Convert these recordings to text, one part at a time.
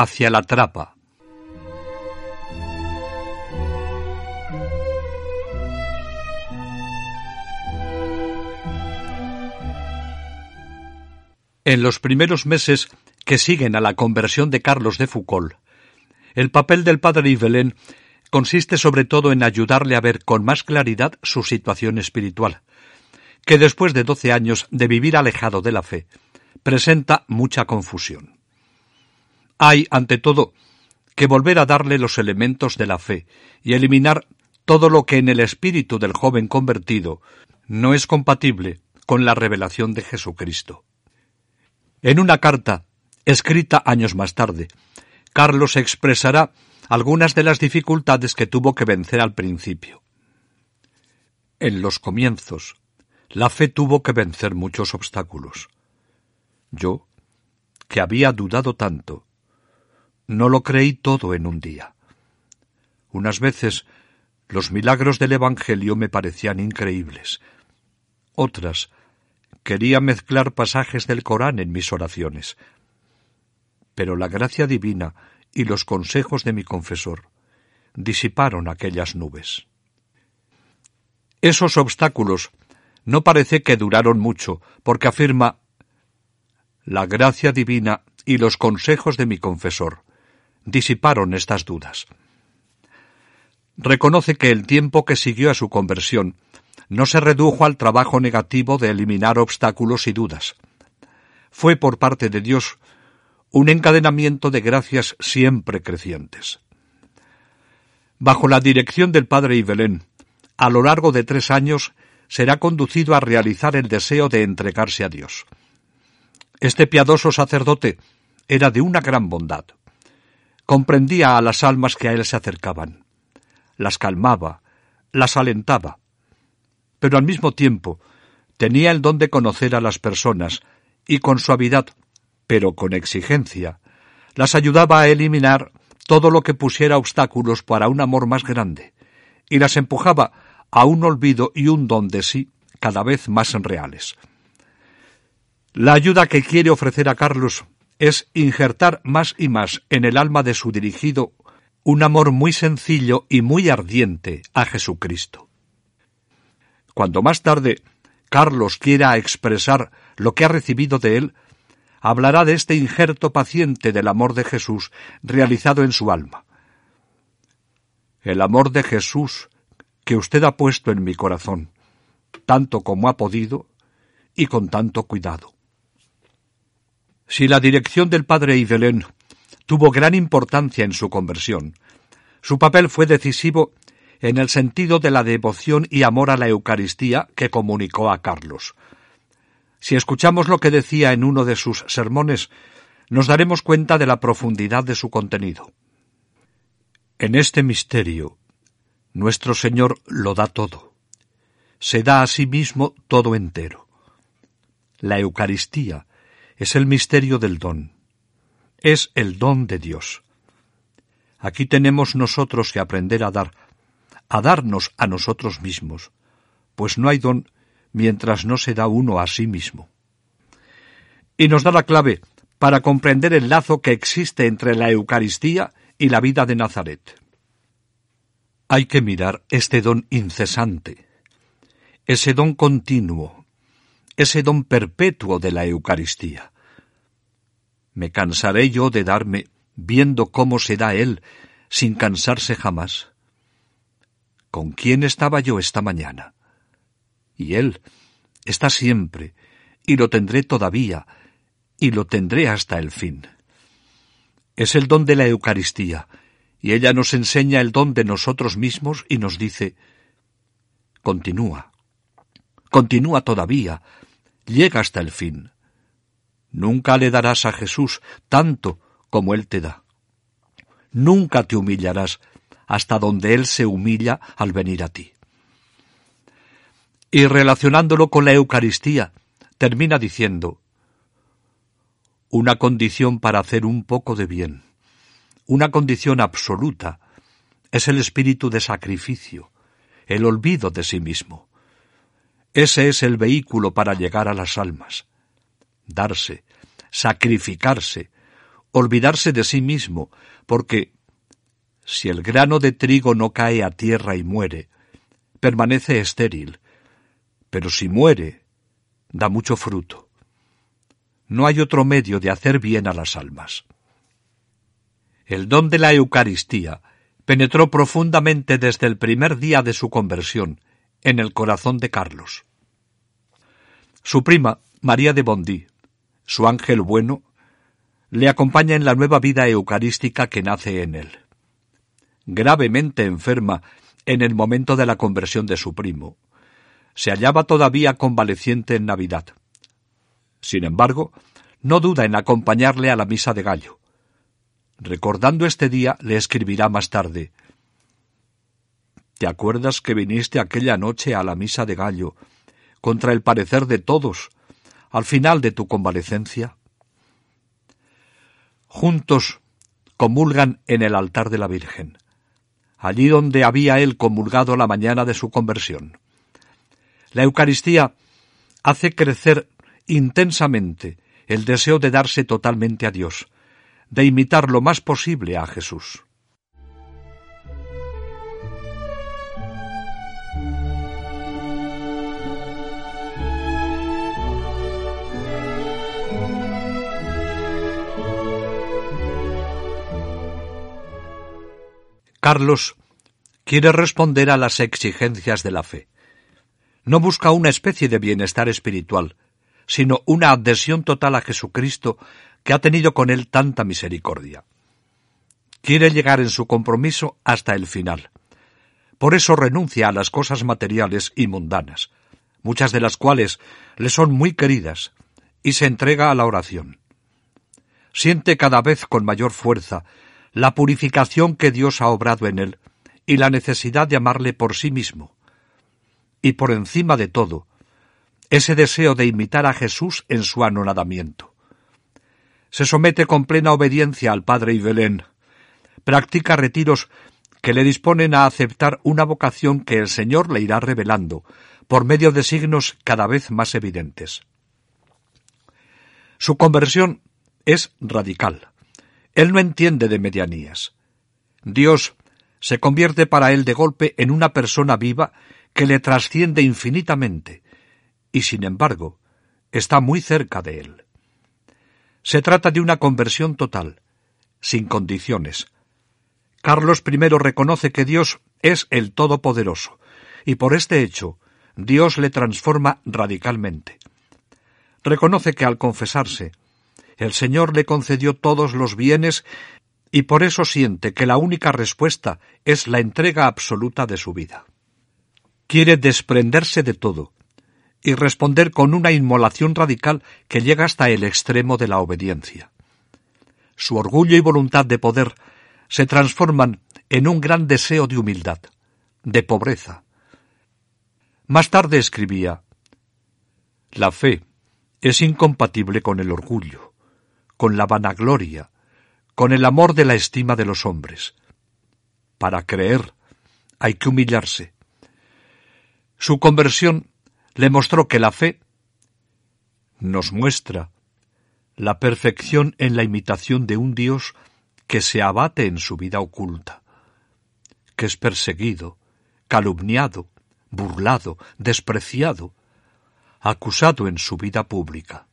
Hacia la trapa. En los primeros meses que siguen a la conversión de Carlos de Foucault, el papel del padre Yvelin consiste sobre todo en ayudarle a ver con más claridad su situación espiritual, que después de doce años de vivir alejado de la fe, presenta mucha confusión. Hay, ante todo, que volver a darle los elementos de la fe y eliminar todo lo que en el espíritu del joven convertido no es compatible con la revelación de Jesucristo. En una carta, escrita años más tarde, Carlos expresará algunas de las dificultades que tuvo que vencer al principio. En los comienzos, la fe tuvo que vencer muchos obstáculos. Yo, que había dudado tanto, no lo creí todo en un día. Unas veces los milagros del Evangelio me parecían increíbles. Otras Quería mezclar pasajes del Corán en mis oraciones. Pero la gracia divina y los consejos de mi confesor disiparon aquellas nubes. Esos obstáculos no parece que duraron mucho, porque afirma la gracia divina y los consejos de mi confesor disiparon estas dudas. Reconoce que el tiempo que siguió a su conversión no se redujo al trabajo negativo de eliminar obstáculos y dudas. Fue por parte de Dios un encadenamiento de gracias siempre crecientes. Bajo la dirección del padre Ibelén, a lo largo de tres años será conducido a realizar el deseo de entregarse a Dios. Este piadoso sacerdote era de una gran bondad. Comprendía a las almas que a él se acercaban, las calmaba, las alentaba, pero al mismo tiempo tenía el don de conocer a las personas y con suavidad, pero con exigencia, las ayudaba a eliminar todo lo que pusiera obstáculos para un amor más grande, y las empujaba a un olvido y un don de sí cada vez más reales. La ayuda que quiere ofrecer a Carlos es injertar más y más en el alma de su dirigido un amor muy sencillo y muy ardiente a Jesucristo. Cuando más tarde Carlos quiera expresar lo que ha recibido de él, hablará de este injerto paciente del amor de Jesús realizado en su alma. El amor de Jesús que usted ha puesto en mi corazón, tanto como ha podido y con tanto cuidado. Si la dirección del padre Ivelén tuvo gran importancia en su conversión, su papel fue decisivo en el sentido de la devoción y amor a la Eucaristía que comunicó a Carlos. Si escuchamos lo que decía en uno de sus sermones, nos daremos cuenta de la profundidad de su contenido. En este misterio, nuestro Señor lo da todo. Se da a sí mismo todo entero. La Eucaristía es el misterio del don. Es el don de Dios. Aquí tenemos nosotros que aprender a dar a darnos a nosotros mismos, pues no hay don mientras no se da uno a sí mismo. Y nos da la clave para comprender el lazo que existe entre la Eucaristía y la vida de Nazaret. Hay que mirar este don incesante, ese don continuo, ese don perpetuo de la Eucaristía. Me cansaré yo de darme viendo cómo se da Él sin cansarse jamás. ¿Con quién estaba yo esta mañana? Y Él está siempre, y lo tendré todavía, y lo tendré hasta el fin. Es el don de la Eucaristía, y ella nos enseña el don de nosotros mismos y nos dice, continúa, continúa todavía, llega hasta el fin. Nunca le darás a Jesús tanto como Él te da. Nunca te humillarás hasta donde Él se humilla al venir a ti. Y relacionándolo con la Eucaristía, termina diciendo, una condición para hacer un poco de bien, una condición absoluta, es el espíritu de sacrificio, el olvido de sí mismo. Ese es el vehículo para llegar a las almas. Darse, sacrificarse, olvidarse de sí mismo, porque si el grano de trigo no cae a tierra y muere, permanece estéril, pero si muere, da mucho fruto. No hay otro medio de hacer bien a las almas. El don de la Eucaristía penetró profundamente desde el primer día de su conversión en el corazón de Carlos. Su prima, María de Bondy, su ángel bueno, le acompaña en la nueva vida eucarística que nace en él. Gravemente enferma en el momento de la conversión de su primo, se hallaba todavía convaleciente en Navidad. Sin embargo, no duda en acompañarle a la misa de gallo. Recordando este día, le escribirá más tarde ¿Te acuerdas que viniste aquella noche a la misa de gallo, contra el parecer de todos, al final de tu convalecencia? Juntos comulgan en el altar de la Virgen, allí donde había él comulgado la mañana de su conversión. La Eucaristía hace crecer intensamente el deseo de darse totalmente a Dios, de imitar lo más posible a Jesús. Carlos quiere responder a las exigencias de la fe no busca una especie de bienestar espiritual, sino una adhesión total a Jesucristo que ha tenido con él tanta misericordia. Quiere llegar en su compromiso hasta el final. Por eso renuncia a las cosas materiales y mundanas, muchas de las cuales le son muy queridas, y se entrega a la oración. Siente cada vez con mayor fuerza la purificación que Dios ha obrado en él y la necesidad de amarle por sí mismo, y por encima de todo, ese deseo de imitar a Jesús en su anonadamiento. Se somete con plena obediencia al Padre y Belén, practica retiros que le disponen a aceptar una vocación que el Señor le irá revelando por medio de signos cada vez más evidentes. Su conversión es radical. Él no entiende de medianías. Dios se convierte para él de golpe en una persona viva que le trasciende infinitamente, y sin embargo está muy cerca de él. Se trata de una conversión total, sin condiciones. Carlos I reconoce que Dios es el Todopoderoso, y por este hecho Dios le transforma radicalmente. Reconoce que al confesarse, el Señor le concedió todos los bienes y por eso siente que la única respuesta es la entrega absoluta de su vida quiere desprenderse de todo y responder con una inmolación radical que llega hasta el extremo de la obediencia. Su orgullo y voluntad de poder se transforman en un gran deseo de humildad, de pobreza. Más tarde escribía La fe es incompatible con el orgullo, con la vanagloria, con el amor de la estima de los hombres. Para creer hay que humillarse, su conversión le mostró que la fe nos muestra la perfección en la imitación de un Dios que se abate en su vida oculta, que es perseguido, calumniado, burlado, despreciado, acusado en su vida pública.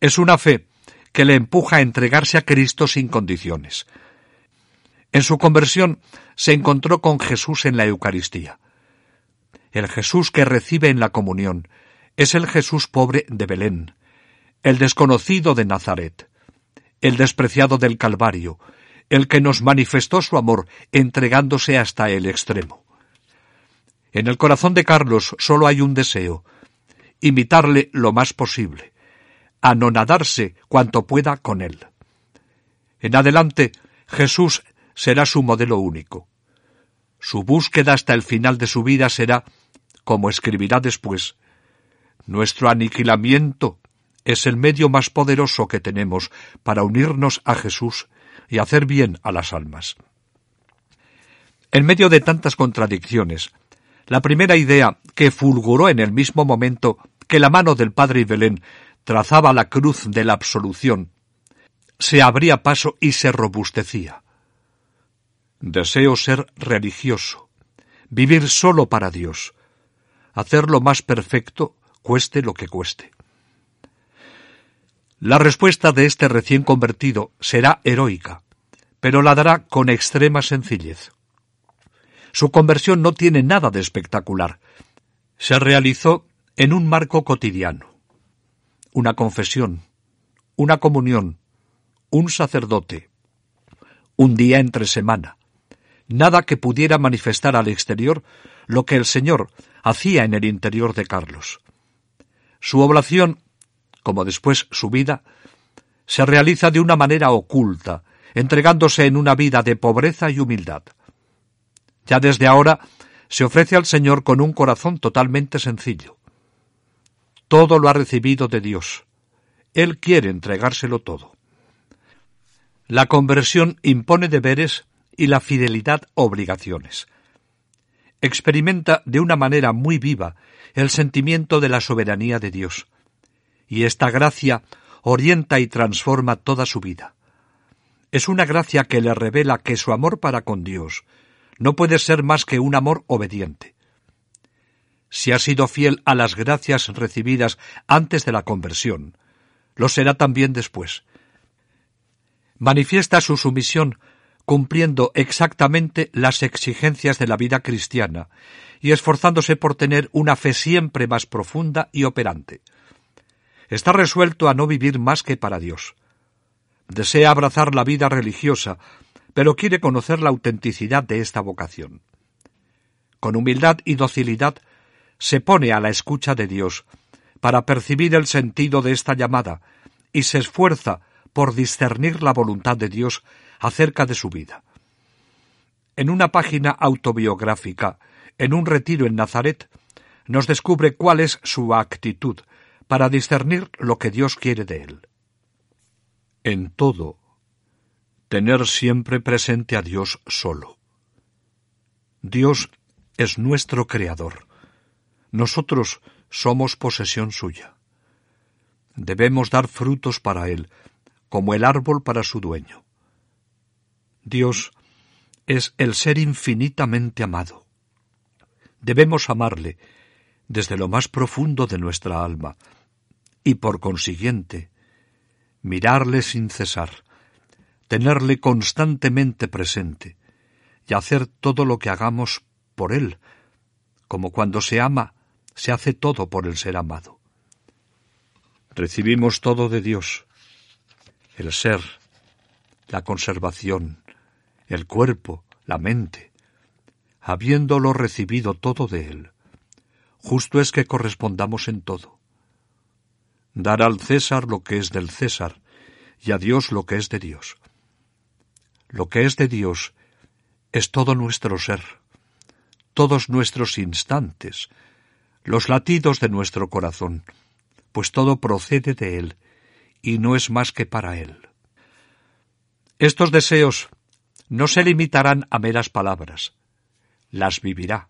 Es una fe que le empuja a entregarse a Cristo sin condiciones. En su conversión se encontró con Jesús en la Eucaristía. El Jesús que recibe en la comunión es el Jesús pobre de Belén, el desconocido de Nazaret, el despreciado del Calvario, el que nos manifestó su amor entregándose hasta el extremo. En el corazón de Carlos solo hay un deseo, imitarle lo más posible, anonadarse cuanto pueda con él. En adelante, Jesús será su modelo único. Su búsqueda hasta el final de su vida será, como escribirá después, nuestro aniquilamiento es el medio más poderoso que tenemos para unirnos a Jesús y hacer bien a las almas. En medio de tantas contradicciones, la primera idea que fulguró en el mismo momento que la mano del padre Belén trazaba la cruz de la absolución, se abría paso y se robustecía. Deseo ser religioso, vivir solo para Dios, hacerlo más perfecto, cueste lo que cueste. La respuesta de este recién convertido será heroica, pero la dará con extrema sencillez. Su conversión no tiene nada de espectacular. Se realizó en un marco cotidiano. Una confesión, una comunión, un sacerdote, un día entre semana. Nada que pudiera manifestar al exterior lo que el Señor hacía en el interior de Carlos. Su oblación, como después su vida, se realiza de una manera oculta, entregándose en una vida de pobreza y humildad. Ya desde ahora se ofrece al Señor con un corazón totalmente sencillo. Todo lo ha recibido de Dios. Él quiere entregárselo todo. La conversión impone deberes y la fidelidad obligaciones. Experimenta de una manera muy viva el sentimiento de la soberanía de Dios, y esta gracia orienta y transforma toda su vida. Es una gracia que le revela que su amor para con Dios no puede ser más que un amor obediente. Si ha sido fiel a las gracias recibidas antes de la conversión, lo será también después. Manifiesta su sumisión cumpliendo exactamente las exigencias de la vida cristiana y esforzándose por tener una fe siempre más profunda y operante. Está resuelto a no vivir más que para Dios. Desea abrazar la vida religiosa, pero quiere conocer la autenticidad de esta vocación. Con humildad y docilidad se pone a la escucha de Dios para percibir el sentido de esta llamada y se esfuerza por discernir la voluntad de Dios acerca de su vida. En una página autobiográfica, en un retiro en Nazaret, nos descubre cuál es su actitud para discernir lo que Dios quiere de él. En todo, tener siempre presente a Dios solo. Dios es nuestro Creador. Nosotros somos posesión suya. Debemos dar frutos para Él, como el árbol para su dueño. Dios es el ser infinitamente amado. Debemos amarle desde lo más profundo de nuestra alma y por consiguiente mirarle sin cesar, tenerle constantemente presente y hacer todo lo que hagamos por él, como cuando se ama, se hace todo por el ser amado. Recibimos todo de Dios, el ser, la conservación, el cuerpo, la mente, habiéndolo recibido todo de Él. Justo es que correspondamos en todo. Dar al César lo que es del César, y a Dios lo que es de Dios. Lo que es de Dios es todo nuestro ser, todos nuestros instantes, los latidos de nuestro corazón, pues todo procede de Él, y no es más que para Él. Estos deseos no se limitarán a meras palabras, las vivirá.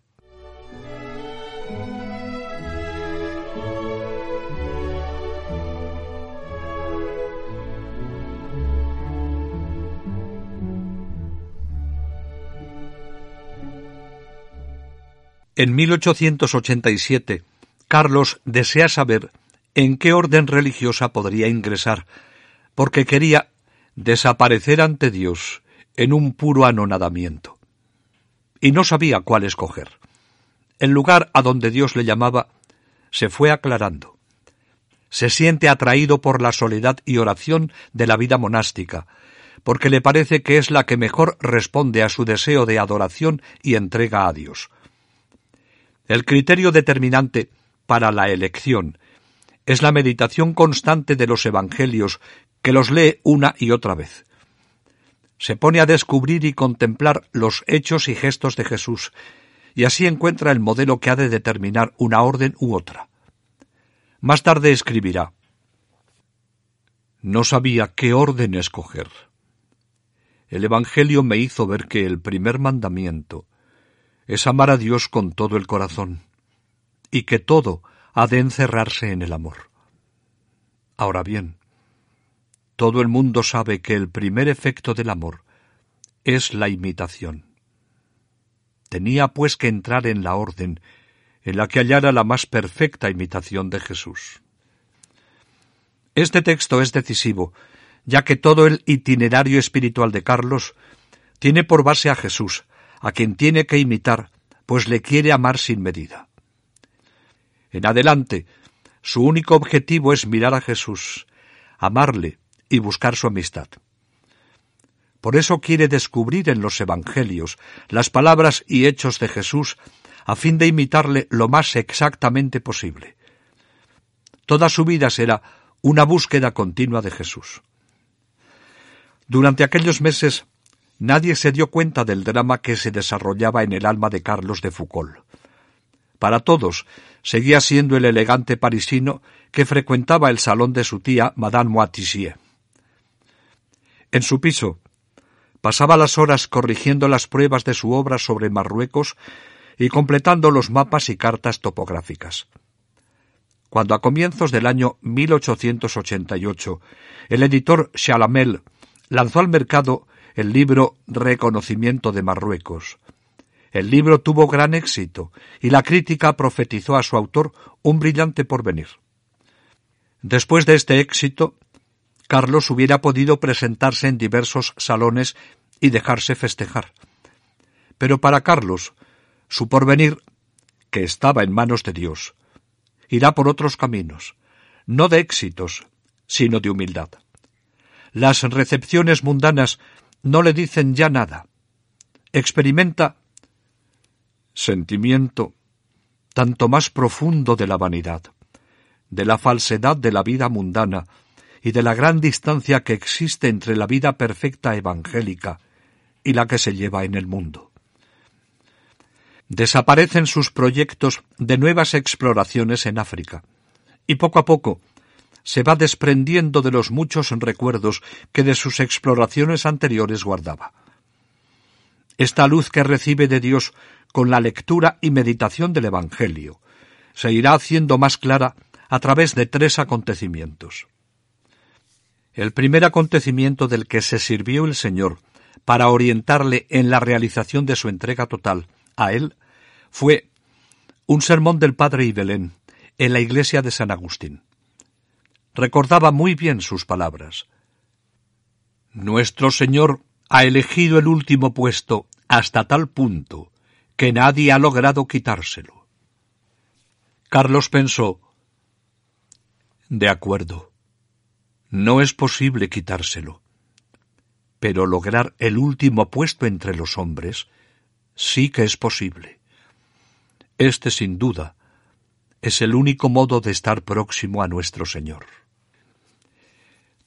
En 1887, Carlos desea saber en qué orden religiosa podría ingresar, porque quería desaparecer ante Dios en un puro anonadamiento. Y no sabía cuál escoger. El lugar a donde Dios le llamaba se fue aclarando. se siente atraído por la soledad y oración de la vida monástica, porque le parece que es la que mejor responde a su deseo de adoración y entrega a Dios. El criterio determinante para la elección es la meditación constante de los Evangelios, que los lee una y otra vez. Se pone a descubrir y contemplar los hechos y gestos de Jesús, y así encuentra el modelo que ha de determinar una orden u otra. Más tarde escribirá No sabía qué orden escoger. El Evangelio me hizo ver que el primer mandamiento es amar a Dios con todo el corazón, y que todo ha de encerrarse en el amor. Ahora bien, todo el mundo sabe que el primer efecto del amor es la imitación. Tenía pues que entrar en la orden en la que hallara la más perfecta imitación de Jesús. Este texto es decisivo, ya que todo el itinerario espiritual de Carlos tiene por base a Jesús, a quien tiene que imitar, pues le quiere amar sin medida. En adelante, su único objetivo es mirar a Jesús, amarle y buscar su amistad. Por eso quiere descubrir en los Evangelios las palabras y hechos de Jesús a fin de imitarle lo más exactamente posible. Toda su vida será una búsqueda continua de Jesús. Durante aquellos meses nadie se dio cuenta del drama que se desarrollaba en el alma de Carlos de Foucault. Para todos, seguía siendo el elegante parisino que frecuentaba el salón de su tía, Madame Moitissier. En su piso, pasaba las horas corrigiendo las pruebas de su obra sobre Marruecos y completando los mapas y cartas topográficas. Cuando a comienzos del año 1888 el editor Chalamel lanzó al mercado el libro Reconocimiento de Marruecos, el libro tuvo gran éxito y la crítica profetizó a su autor un brillante porvenir. Después de este éxito, Carlos hubiera podido presentarse en diversos salones y dejarse festejar. Pero para Carlos, su porvenir, que estaba en manos de Dios, irá por otros caminos, no de éxitos, sino de humildad. Las recepciones mundanas no le dicen ya nada. Experimenta sentimiento tanto más profundo de la vanidad, de la falsedad de la vida mundana y de la gran distancia que existe entre la vida perfecta evangélica y la que se lleva en el mundo. Desaparecen sus proyectos de nuevas exploraciones en África, y poco a poco se va desprendiendo de los muchos recuerdos que de sus exploraciones anteriores guardaba. Esta luz que recibe de Dios con la lectura y meditación del Evangelio se irá haciendo más clara a través de tres acontecimientos. El primer acontecimiento del que se sirvió el Señor para orientarle en la realización de su entrega total a Él fue un sermón del Padre Ibelén en la iglesia de San Agustín. Recordaba muy bien sus palabras. Nuestro Señor ha elegido el último puesto hasta tal punto que nadie ha logrado quitárselo. Carlos pensó, de acuerdo, no es posible quitárselo, pero lograr el último puesto entre los hombres sí que es posible. Este, sin duda, es el único modo de estar próximo a nuestro Señor.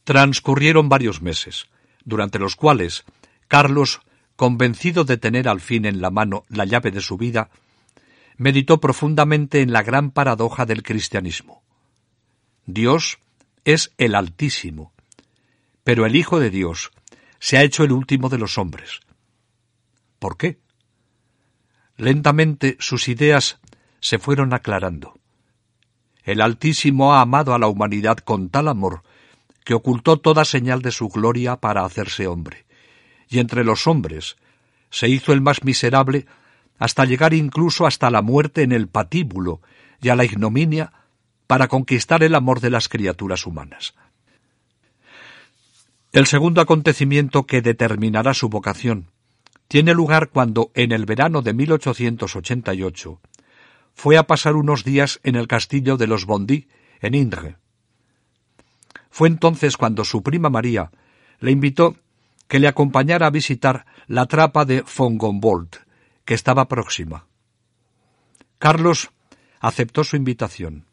Transcurrieron varios meses, durante los cuales Carlos convencido de tener al fin en la mano la llave de su vida, meditó profundamente en la gran paradoja del cristianismo. Dios es el Altísimo, pero el Hijo de Dios se ha hecho el último de los hombres. ¿Por qué? Lentamente sus ideas se fueron aclarando. El Altísimo ha amado a la humanidad con tal amor que ocultó toda señal de su gloria para hacerse hombre y entre los hombres se hizo el más miserable hasta llegar incluso hasta la muerte en el patíbulo y a la ignominia para conquistar el amor de las criaturas humanas. El segundo acontecimiento que determinará su vocación tiene lugar cuando, en el verano de 1888, fue a pasar unos días en el castillo de los Bondy, en Indre, Fue entonces cuando su prima María le invitó que le acompañara a visitar la trapa de Fongombold, que estaba próxima. Carlos aceptó su invitación.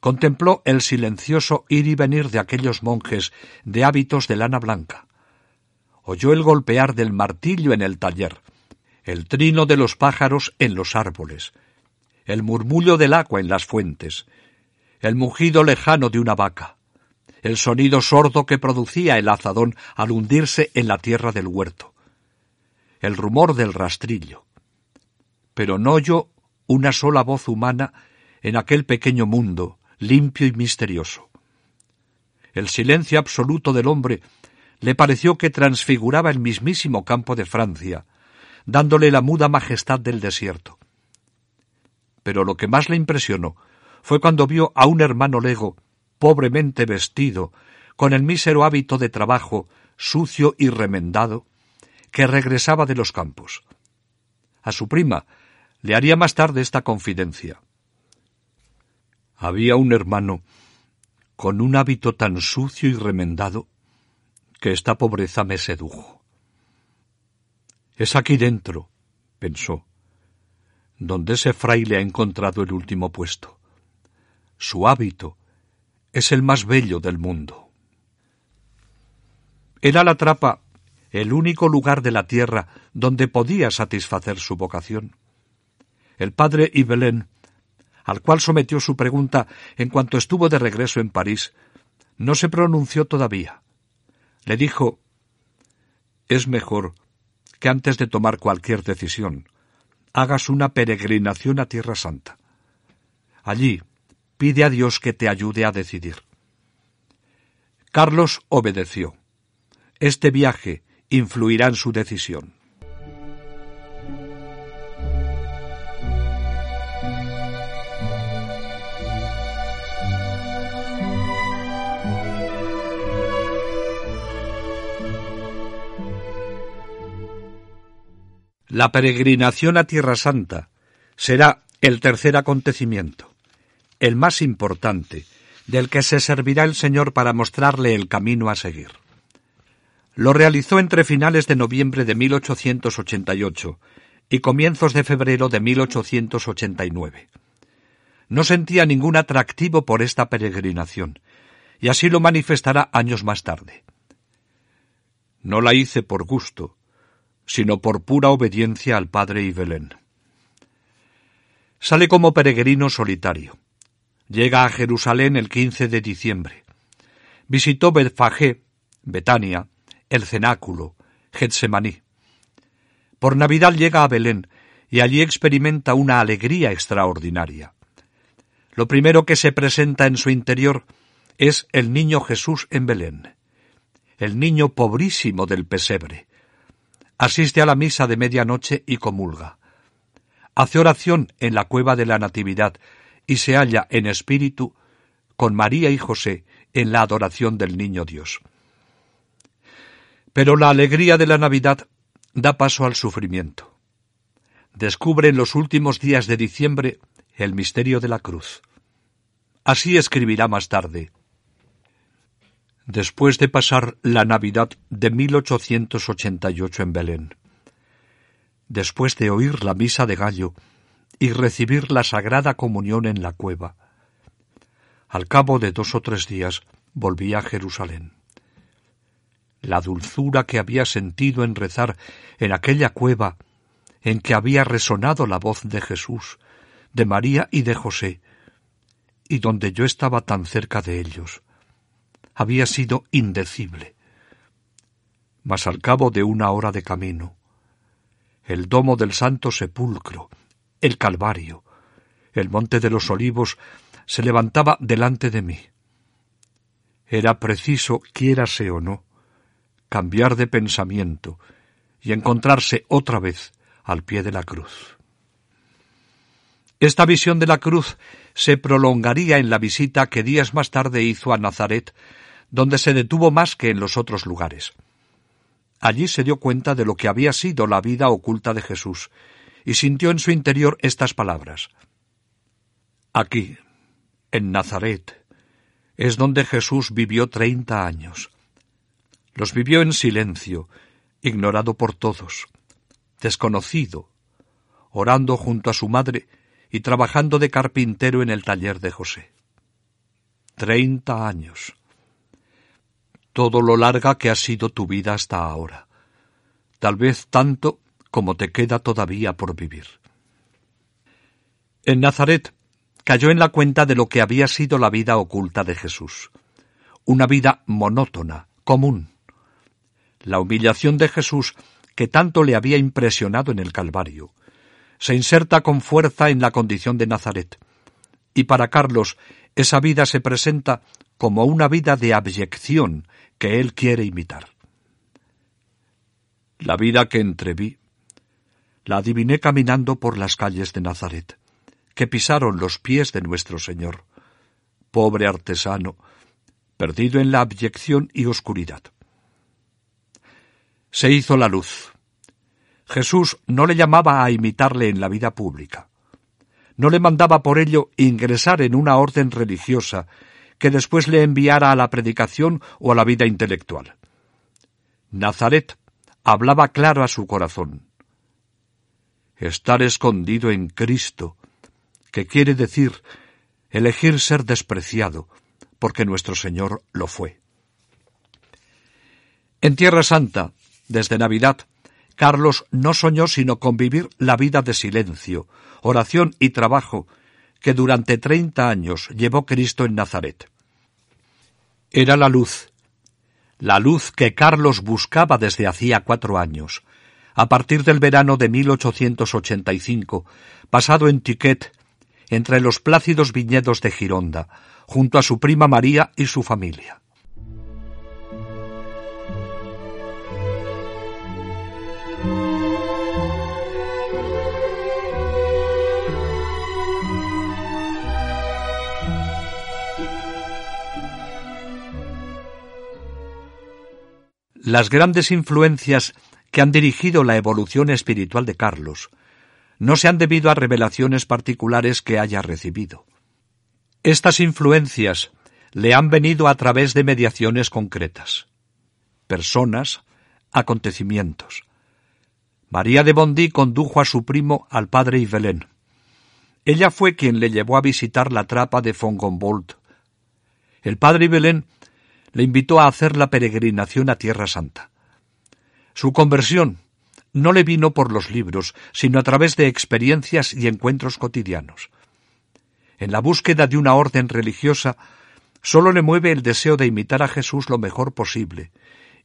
Contempló el silencioso ir y venir de aquellos monjes de hábitos de lana blanca. Oyó el golpear del martillo en el taller, el trino de los pájaros en los árboles, el murmullo del agua en las fuentes, el mugido lejano de una vaca, el sonido sordo que producía el azadón al hundirse en la tierra del huerto, el rumor del rastrillo. Pero no oyó una sola voz humana en aquel pequeño mundo, limpio y misterioso. El silencio absoluto del hombre le pareció que transfiguraba el mismísimo campo de Francia, dándole la muda majestad del desierto. Pero lo que más le impresionó fue cuando vio a un hermano lego pobremente vestido, con el mísero hábito de trabajo, sucio y remendado, que regresaba de los campos. A su prima le haría más tarde esta confidencia. Había un hermano con un hábito tan sucio y remendado que esta pobreza me sedujo. Es aquí dentro, pensó, donde ese fraile ha encontrado el último puesto. Su hábito es el más bello del mundo. Era la trapa el único lugar de la tierra donde podía satisfacer su vocación. El padre Ibelén, al cual sometió su pregunta en cuanto estuvo de regreso en París, no se pronunció todavía. Le dijo Es mejor que antes de tomar cualquier decisión hagas una peregrinación a Tierra Santa. Allí, Pide a Dios que te ayude a decidir. Carlos obedeció. Este viaje influirá en su decisión. La peregrinación a Tierra Santa será el tercer acontecimiento el más importante, del que se servirá el Señor para mostrarle el camino a seguir. Lo realizó entre finales de noviembre de 1888 y comienzos de febrero de 1889. No sentía ningún atractivo por esta peregrinación, y así lo manifestará años más tarde. No la hice por gusto, sino por pura obediencia al padre Ibelén. Sale como peregrino solitario. Llega a Jerusalén el 15 de diciembre. Visitó Betfagé, Betania, el cenáculo, Getsemaní. Por Navidad llega a Belén y allí experimenta una alegría extraordinaria. Lo primero que se presenta en su interior es el niño Jesús en Belén, el niño pobrísimo del pesebre. Asiste a la misa de medianoche y comulga. Hace oración en la cueva de la Natividad, y se halla en espíritu con María y José en la adoración del Niño Dios. Pero la alegría de la Navidad da paso al sufrimiento. Descubre en los últimos días de diciembre el misterio de la cruz. Así escribirá más tarde. Después de pasar la Navidad de 1888 en Belén, después de oír la misa de gallo y recibir la Sagrada Comunión en la cueva. Al cabo de dos o tres días volví a Jerusalén. La dulzura que había sentido en rezar en aquella cueva en que había resonado la voz de Jesús, de María y de José, y donde yo estaba tan cerca de ellos, había sido indecible. Mas al cabo de una hora de camino, el domo del Santo Sepulcro, el Calvario, el monte de los olivos, se levantaba delante de mí. Era preciso, quiérase o no, cambiar de pensamiento y encontrarse otra vez al pie de la cruz. Esta visión de la cruz se prolongaría en la visita que días más tarde hizo a Nazaret, donde se detuvo más que en los otros lugares. Allí se dio cuenta de lo que había sido la vida oculta de Jesús y sintió en su interior estas palabras. Aquí, en Nazaret, es donde Jesús vivió treinta años. Los vivió en silencio, ignorado por todos, desconocido, orando junto a su madre y trabajando de carpintero en el taller de José. Treinta años. Todo lo larga que ha sido tu vida hasta ahora. Tal vez tanto como te queda todavía por vivir. En Nazaret cayó en la cuenta de lo que había sido la vida oculta de Jesús. Una vida monótona, común. La humillación de Jesús que tanto le había impresionado en el Calvario, se inserta con fuerza en la condición de Nazaret. Y para Carlos esa vida se presenta como una vida de abyección que él quiere imitar. La vida que entreví, la adiviné caminando por las calles de Nazaret, que pisaron los pies de nuestro Señor, pobre artesano, perdido en la abyección y oscuridad. Se hizo la luz, Jesús no le llamaba a imitarle en la vida pública. No le mandaba por ello ingresar en una orden religiosa que después le enviara a la predicación o a la vida intelectual. Nazaret hablaba claro a su corazón. Estar escondido en Cristo, que quiere decir elegir ser despreciado, porque nuestro Señor lo fue. En Tierra Santa, desde Navidad, Carlos no soñó sino con vivir la vida de silencio, oración y trabajo que durante treinta años llevó Cristo en Nazaret. Era la luz, la luz que Carlos buscaba desde hacía cuatro años, a partir del verano de 1885, pasado en Tiquet, entre los plácidos viñedos de Gironda, junto a su prima María y su familia. Las grandes influencias que han dirigido la evolución espiritual de Carlos no se han debido a revelaciones particulares que haya recibido. Estas influencias le han venido a través de mediaciones concretas, personas, acontecimientos. María de Bondy condujo a su primo al padre Yvelin. Ella fue quien le llevó a visitar la trapa de Fongombolt. El padre Yvelin le invitó a hacer la peregrinación a Tierra Santa. Su conversión no le vino por los libros, sino a través de experiencias y encuentros cotidianos. En la búsqueda de una orden religiosa, sólo le mueve el deseo de imitar a Jesús lo mejor posible,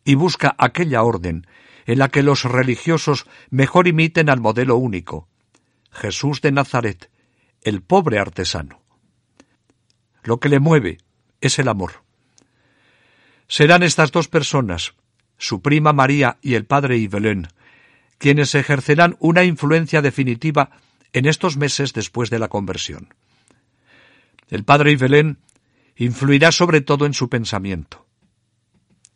y busca aquella orden en la que los religiosos mejor imiten al modelo único, Jesús de Nazaret, el pobre artesano. Lo que le mueve es el amor. Serán estas dos personas, su prima María y el padre Yvelin, quienes ejercerán una influencia definitiva en estos meses después de la conversión. El padre Yvelin influirá sobre todo en su pensamiento.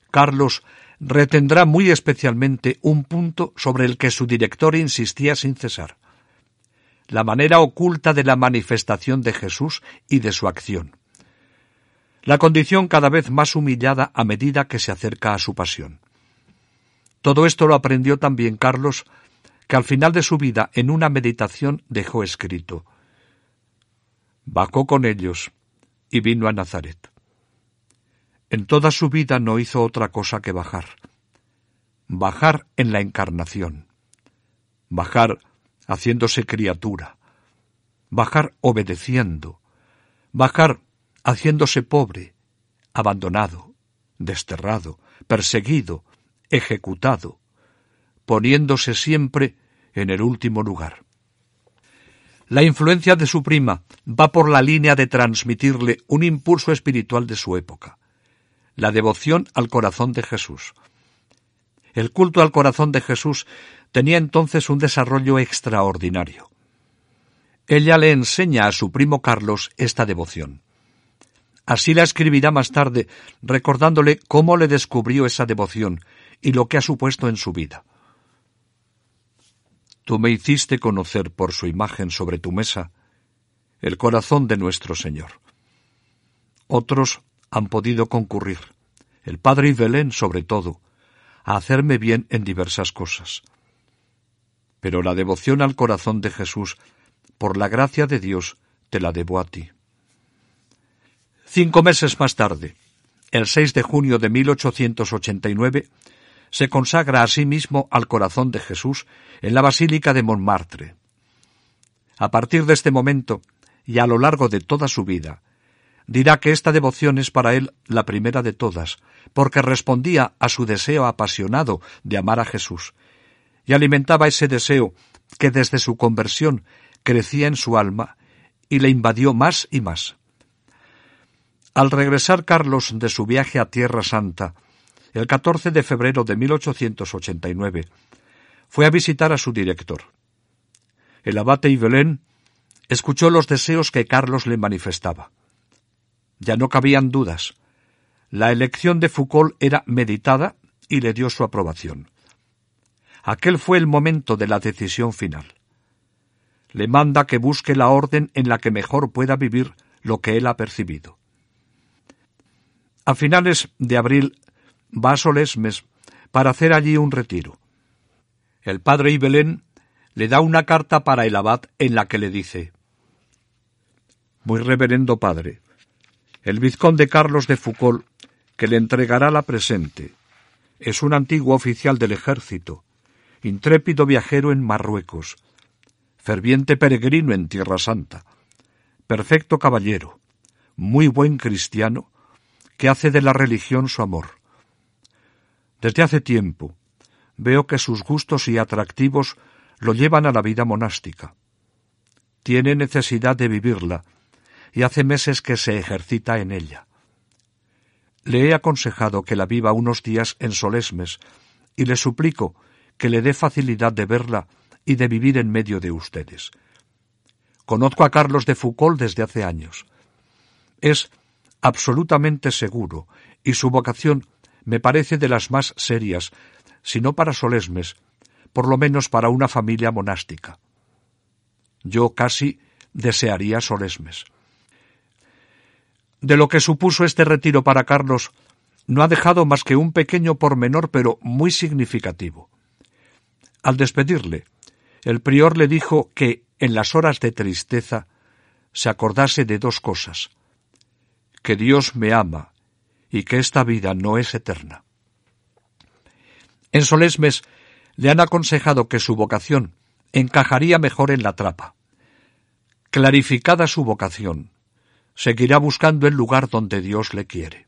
Carlos retendrá muy especialmente un punto sobre el que su director insistía sin cesar la manera oculta de la manifestación de Jesús y de su acción la condición cada vez más humillada a medida que se acerca a su pasión. Todo esto lo aprendió también Carlos, que al final de su vida en una meditación dejó escrito Bajó con ellos y vino a Nazaret. En toda su vida no hizo otra cosa que bajar. Bajar en la encarnación. Bajar haciéndose criatura. Bajar obedeciendo. Bajar haciéndose pobre, abandonado, desterrado, perseguido, ejecutado, poniéndose siempre en el último lugar. La influencia de su prima va por la línea de transmitirle un impulso espiritual de su época, la devoción al corazón de Jesús. El culto al corazón de Jesús tenía entonces un desarrollo extraordinario. Ella le enseña a su primo Carlos esta devoción. Así la escribirá más tarde, recordándole cómo le descubrió esa devoción y lo que ha supuesto en su vida. Tú me hiciste conocer por su imagen sobre tu mesa el corazón de nuestro Señor. Otros han podido concurrir, el padre y Belén sobre todo, a hacerme bien en diversas cosas. Pero la devoción al corazón de Jesús, por la gracia de Dios, te la debo a ti. Cinco meses más tarde, el 6 de junio de 1889, se consagra a sí mismo al corazón de Jesús en la Basílica de Montmartre. A partir de este momento, y a lo largo de toda su vida, dirá que esta devoción es para él la primera de todas, porque respondía a su deseo apasionado de amar a Jesús, y alimentaba ese deseo que desde su conversión crecía en su alma y le invadió más y más. Al regresar Carlos de su viaje a Tierra Santa, el 14 de febrero de 1889, fue a visitar a su director. El abate Ibelén escuchó los deseos que Carlos le manifestaba. Ya no cabían dudas. La elección de Foucault era meditada y le dio su aprobación. Aquel fue el momento de la decisión final. Le manda que busque la orden en la que mejor pueda vivir lo que él ha percibido. A finales de abril va a Solesmes para hacer allí un retiro. El padre Ibelén le da una carta para el abad en la que le dice Muy reverendo padre, el vizconde Carlos de Foucault, que le entregará la presente, es un antiguo oficial del ejército, intrépido viajero en Marruecos, ferviente peregrino en Tierra Santa, perfecto caballero, muy buen cristiano, que hace de la religión su amor. Desde hace tiempo veo que sus gustos y atractivos lo llevan a la vida monástica. Tiene necesidad de vivirla y hace meses que se ejercita en ella. Le he aconsejado que la viva unos días en Solesmes y le suplico que le dé facilidad de verla y de vivir en medio de ustedes. Conozco a Carlos de Foucault desde hace años. Es absolutamente seguro y su vocación me parece de las más serias, si no para Solesmes, por lo menos para una familia monástica. Yo casi desearía Solesmes. De lo que supuso este retiro para Carlos, no ha dejado más que un pequeño pormenor, pero muy significativo. Al despedirle, el prior le dijo que, en las horas de tristeza, se acordase de dos cosas que Dios me ama y que esta vida no es eterna. En Solesmes le han aconsejado que su vocación encajaría mejor en la trapa. Clarificada su vocación, seguirá buscando el lugar donde Dios le quiere.